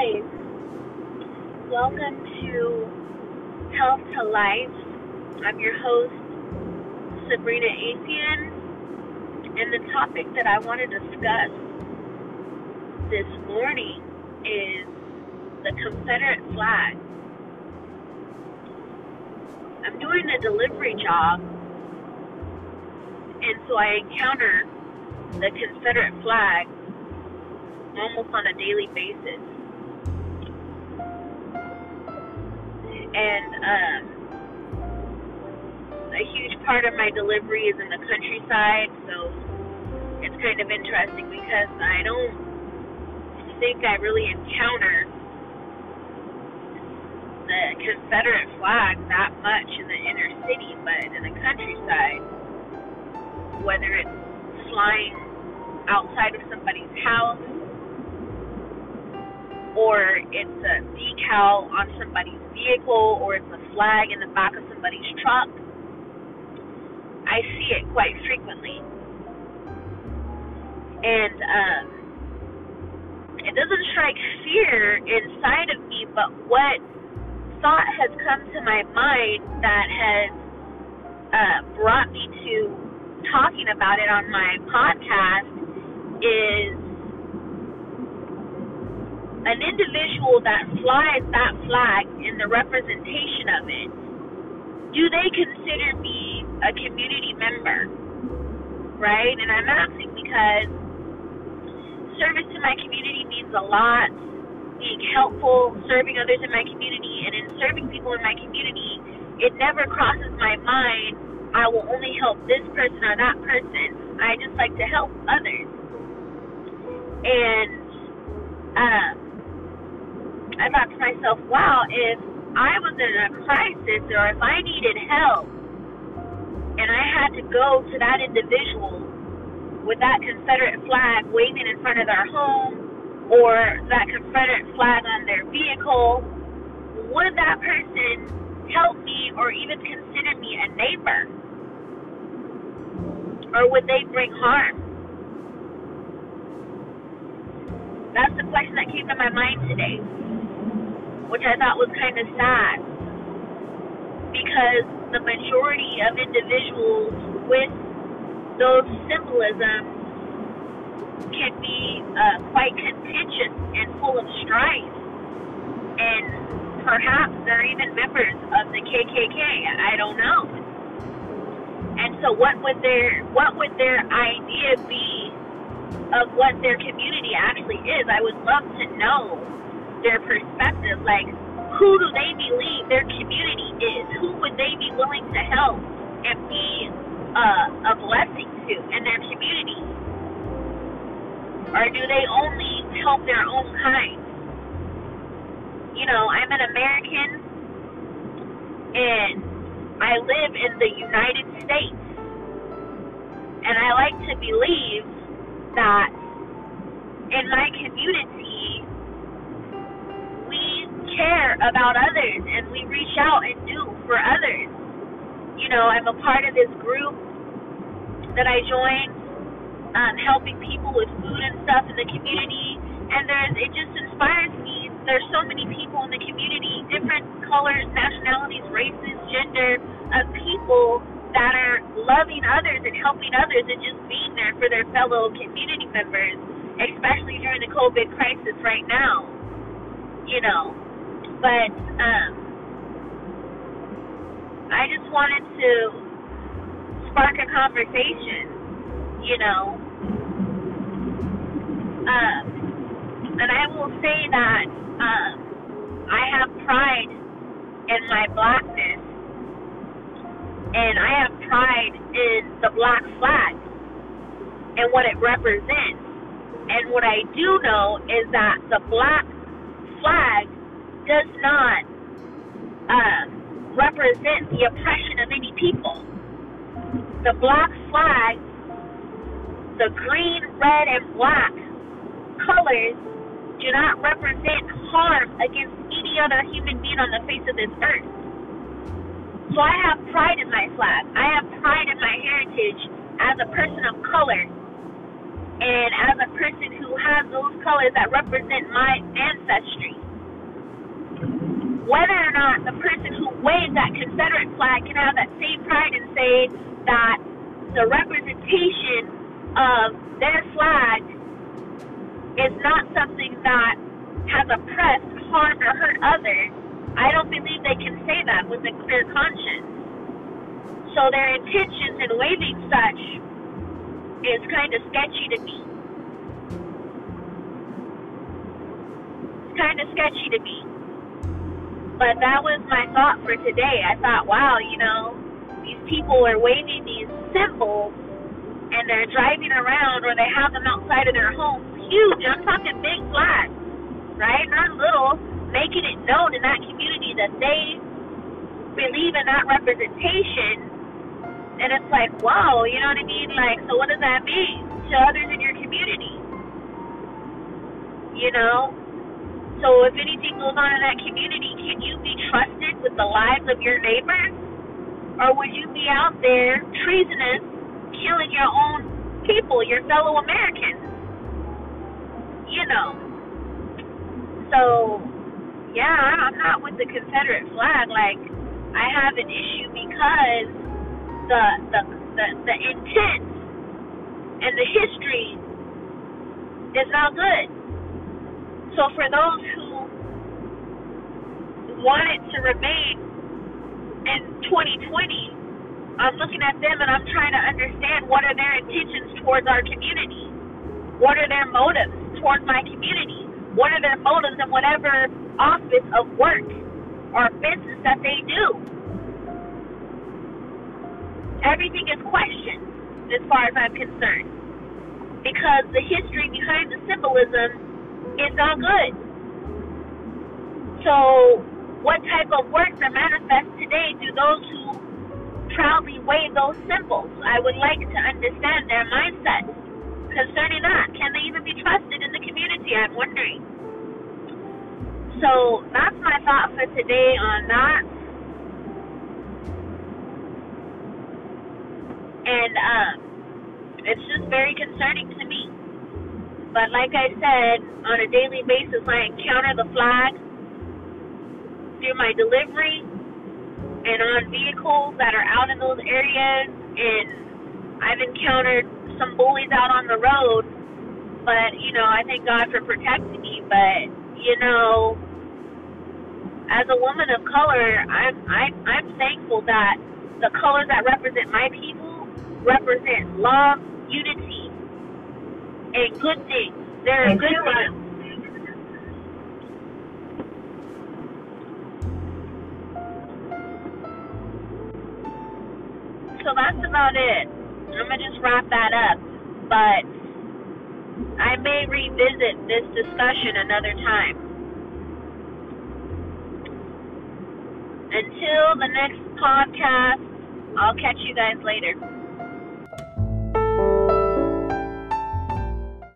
guys. Welcome to Health to Life. I'm your host, Sabrina Athean, and the topic that I want to discuss this morning is the Confederate flag. I'm doing a delivery job, and so I encounter the Confederate flag almost on a daily basis. And um, a huge part of my delivery is in the countryside, so it's kind of interesting because I don't think I really encounter the Confederate flag that much in the inner city, but in the countryside, whether it's flying outside of somebody's house or it's a decal on somebody's vehicle, or it's a flag in the back of somebody's truck. I see it quite frequently. And um, it doesn't strike fear inside of me, but what thought has come to my mind that has uh, brought me to talking about it on my podcast is an individual that flies that flag in the representation of it, do they consider me a community member? Right? And I'm asking because service to my community means a lot. Being helpful, serving others in my community, and in serving people in my community, it never crosses my mind I will only help this person or that person. I just like to help others. And um, I thought to myself, wow, if I was in a crisis or if I needed help and I had to go to that individual with that Confederate flag waving in front of their home or that Confederate flag on their vehicle, would that person help me or even consider me a neighbor? Or would they bring harm? That's the question that came to my mind today which I thought was kind of sad because the majority of individuals with those symbolisms can be uh, quite contentious and full of strife, and perhaps they're even members of the KKK. I don't know. And so, what would their what would their idea be of what their community actually is? I would love to know their perspective. Like, who do they believe their community is? Who would they be willing to help and be uh, a blessing to in their community? Or do they only help their own kind? You know, I'm an American and I live in the United States. And I like to believe that in my community, care about others and we reach out and do for others. You know, I'm a part of this group that I joined, um, helping people with food and stuff in the community, and there's it just inspires me. There's so many people in the community, different colors, nationalities, races, gender, of people that are loving others and helping others and just being there for their fellow community members, especially during the COVID crisis right now. You know, but um, I just wanted to spark a conversation, you know. Um, and I will say that um, I have pride in my blackness, and I have pride in the black flag and what it represents. And what I do know is that the black flag does not uh, represent the oppression of any people. The black flag, the green, red, and black colors do not represent harm against any other human being on the face of this earth. So I have pride in my flag. I have pride in my heritage as a person of color. And as a person who has those colors that represent my ancestry, whether or not the person who waves that Confederate flag can have that same pride and say that the representation of their flag is not something that has oppressed, harmed, or hurt others, I don't believe they can say that with a clear conscience. So their intentions in waving such is kind of sketchy to me. It's kind of sketchy to me. But that was my thought for today. I thought, wow, you know, these people are waving these symbols and they're driving around or they have them outside of their homes. Huge. I'm talking big flags, right? Not little. Making it known in that community that they believe in that representation and it's like, whoa, you know what I mean? Like, so what does that mean to others in your community? You know? So if anything goes on in that community, can you the lives of your neighbors? Or would you be out there treasonous, killing your own people, your fellow Americans? You know. So, yeah, I'm not with the Confederate flag. Like, I have an issue because the the the, the intent and the history is not good. So for those who want it to remain in 2020, I'm looking at them and I'm trying to understand what are their intentions towards our community. What are their motives towards my community? What are their motives in whatever office of work or business that they do? everything is questioned as far as I'm concerned. Because the history behind the symbolism is not good. So, what type of works are manifest today do those who proudly wave those symbols? I would like to understand their mindset concerning that. Can they even be trusted in the community? I'm wondering. So, that's my thought for today on that. and um, it's just very concerning to me. But like I said, on a daily basis, I encounter the flag through my delivery and on vehicles that are out in those areas. And I've encountered some bullies out on the road, but you know, I thank God for protecting me. But you know, as a woman of color, I'm I'm I'm thankful that the colors that represent my people represent love, unity, and good things. They're and good things. So that's about it. I'm gonna just wrap that up. But I may revisit this discussion another time. Until the next podcast, I'll catch you guys later.